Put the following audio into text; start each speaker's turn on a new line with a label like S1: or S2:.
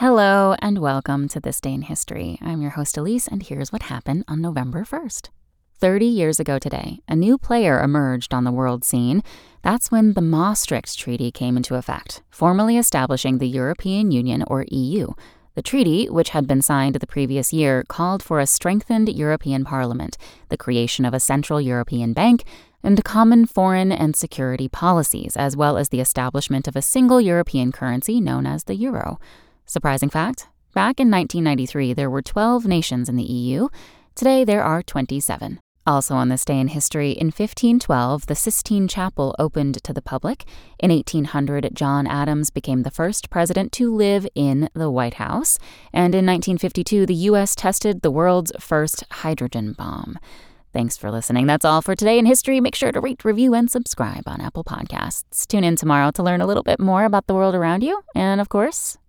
S1: Hello, and welcome to This Day in History. I'm your host, Elise, and here's what happened on November 1st. 30 years ago today, a new player emerged on the world scene. That's when the Maastricht Treaty came into effect, formally establishing the European Union, or EU. The treaty, which had been signed the previous year, called for a strengthened European Parliament, the creation of a central European bank, and common foreign and security policies, as well as the establishment of a single European currency known as the euro. Surprising fact back in 1993, there were 12 nations in the EU. Today, there are 27. Also, on this day in history, in 1512, the Sistine Chapel opened to the public. In 1800, John Adams became the first president to live in the White House. And in 1952, the U.S. tested the world's first hydrogen bomb. Thanks for listening. That's all for today in history. Make sure to rate, review, and subscribe on Apple Podcasts. Tune in tomorrow to learn a little bit more about the world around you. And of course,